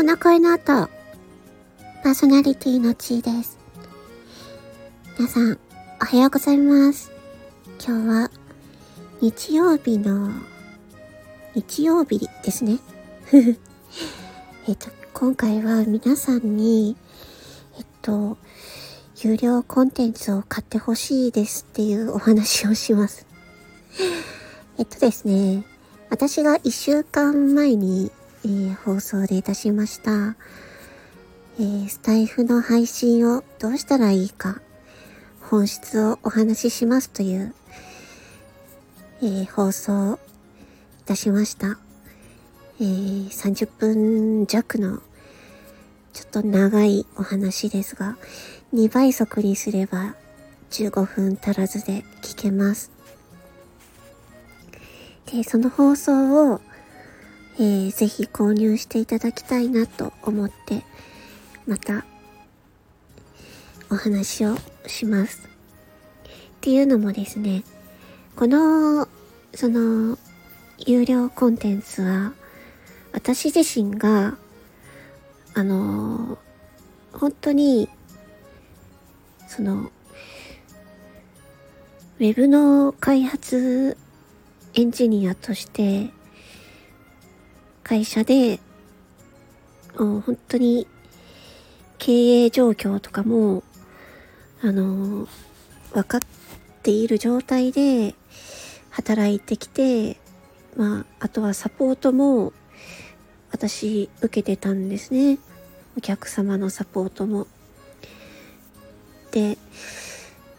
の中井の後、パーソナリティのちーです。皆さん、おはようございます。今日は、日曜日の、日曜日ですね。えっと、今回は皆さんに、えっと、有料コンテンツを買ってほしいですっていうお話をします。えっとですね、私が一週間前に、えー、放送で出しました、えー、スタイフの配信をどうしたらいいか、本質をお話ししますという、えー、放送いたしました。えー、30分弱のちょっと長いお話ですが、2倍速にすれば15分足らずで聞けます。で、その放送を、えー、ぜひ購入していただきたいなと思って、またお話をします。っていうのもですね、この、その、有料コンテンツは、私自身が、あの本当に、その、ウェブの開発エンジニアとして、会社で、本当に経営状況とかも、あの、分かっている状態で働いてきて、まあ、あとはサポートも私受けてたんですね。お客様のサポートも。で、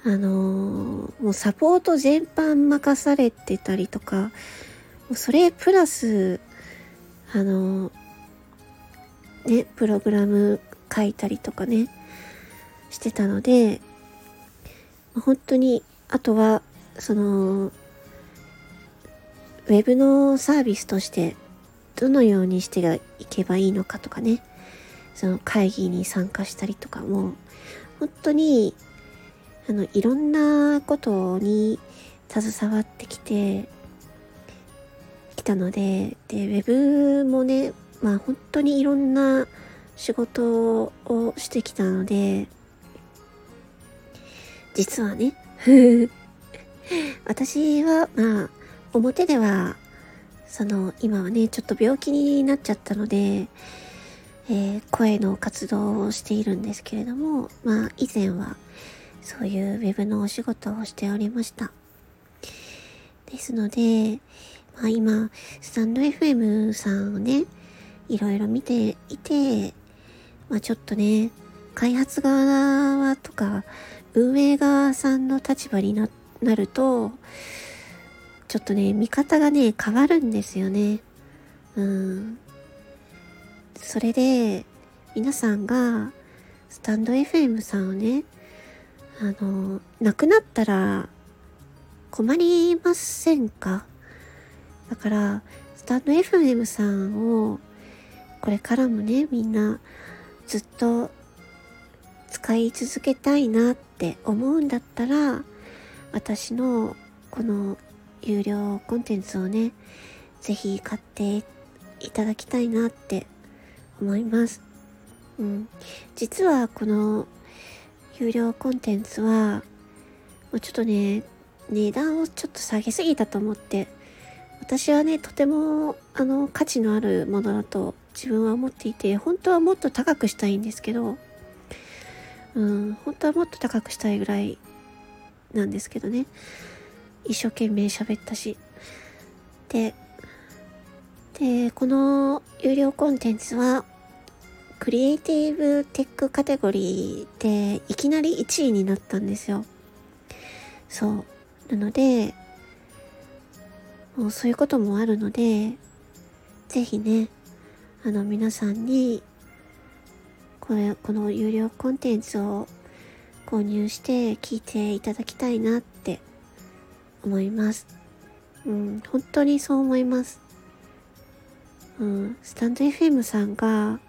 あのー、もうサポート全般任されてたりとか、もうそれプラス、あの、ね、プログラム書いたりとかね、してたので、本当に、あとは、その、ウェブのサービスとしてどのようにしていけばいいのかとかね、その会議に参加したりとかも、本当に、あの、いろんなことに携わってきて、きたので、で、ウェブもね、まあ本当にいろんな仕事をしてきたので、実はね、私は、まあ、表ではその今はねちょっと病気になっちゃったので、えー、声の活動をしているんですけれどもまあ以前はそういうウェブのお仕事をしておりました。ですので、まあ、今スタンド FM さんをねいろいろ見ていて、まあ、ちょっとね開発側とか運営側さんの立場になるとちょっとね、見方がね、変わるんですよね。うん。それで、皆さんが、スタンド FM さんをね、あの、亡くなったら困りませんか？だから、スタンド FM さんを、これからもね、みんなずっと使い続けたいなって思うんだったら、私のこの有料コンテンツをね、ぜひ買っていただきたいなって思います。うん。実はこの有料コンテンツは、もうちょっとね、値段をちょっと下げすぎたと思って、私はね、とてもあの価値のあるものだと自分は思っていて、本当はもっと高くしたいんですけど、うん、本当はもっと高くしたいぐらいなんですけどね。一生懸命喋ったし。で、で、この有料コンテンツは、クリエイティブテックカテゴリーでいきなり1位になったんですよ。そう。なので、もうそういうこともあるので、ぜひね、あの皆さんに、これ、この有料コンテンツを購入して聞いていただきたいなって思います。うん、本当にそう思います。うん、スタンド FM さんが、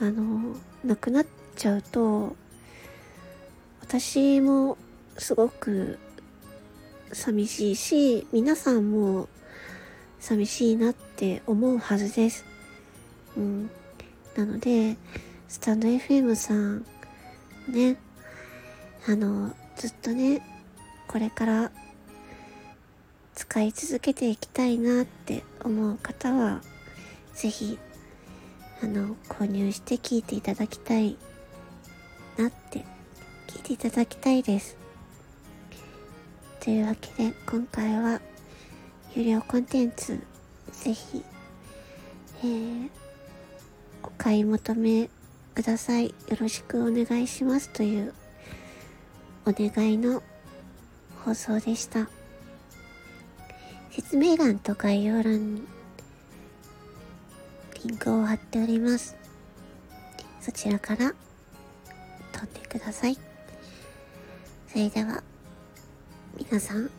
あの、亡くなっちゃうと、私もすごく寂しいし、皆さんも寂しいなって思うはずです。うん。なので、スタンド FM さん、ね、あの、ずっとね、これから使い続けていきたいなって思う方は、ぜひ、あの、購入して聞いていただきたいなって、聞いていただきたいです。というわけで、今回は、有料コンテンツ、ぜひ、えー、お買い求めください。よろしくお願いしますというお願いの放送でした。説明欄と概要欄にリンクを貼っております。そちらから飛んでください。それでは、皆さん、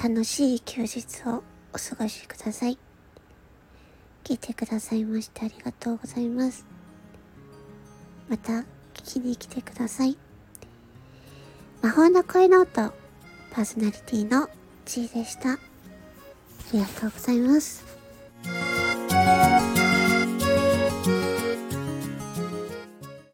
楽しい休日をお過ごしください。聞いてくださいましてありがとうございます。また聞きに来てください。魔法の声の音、パーソナリティの G でした。ありがとうございます。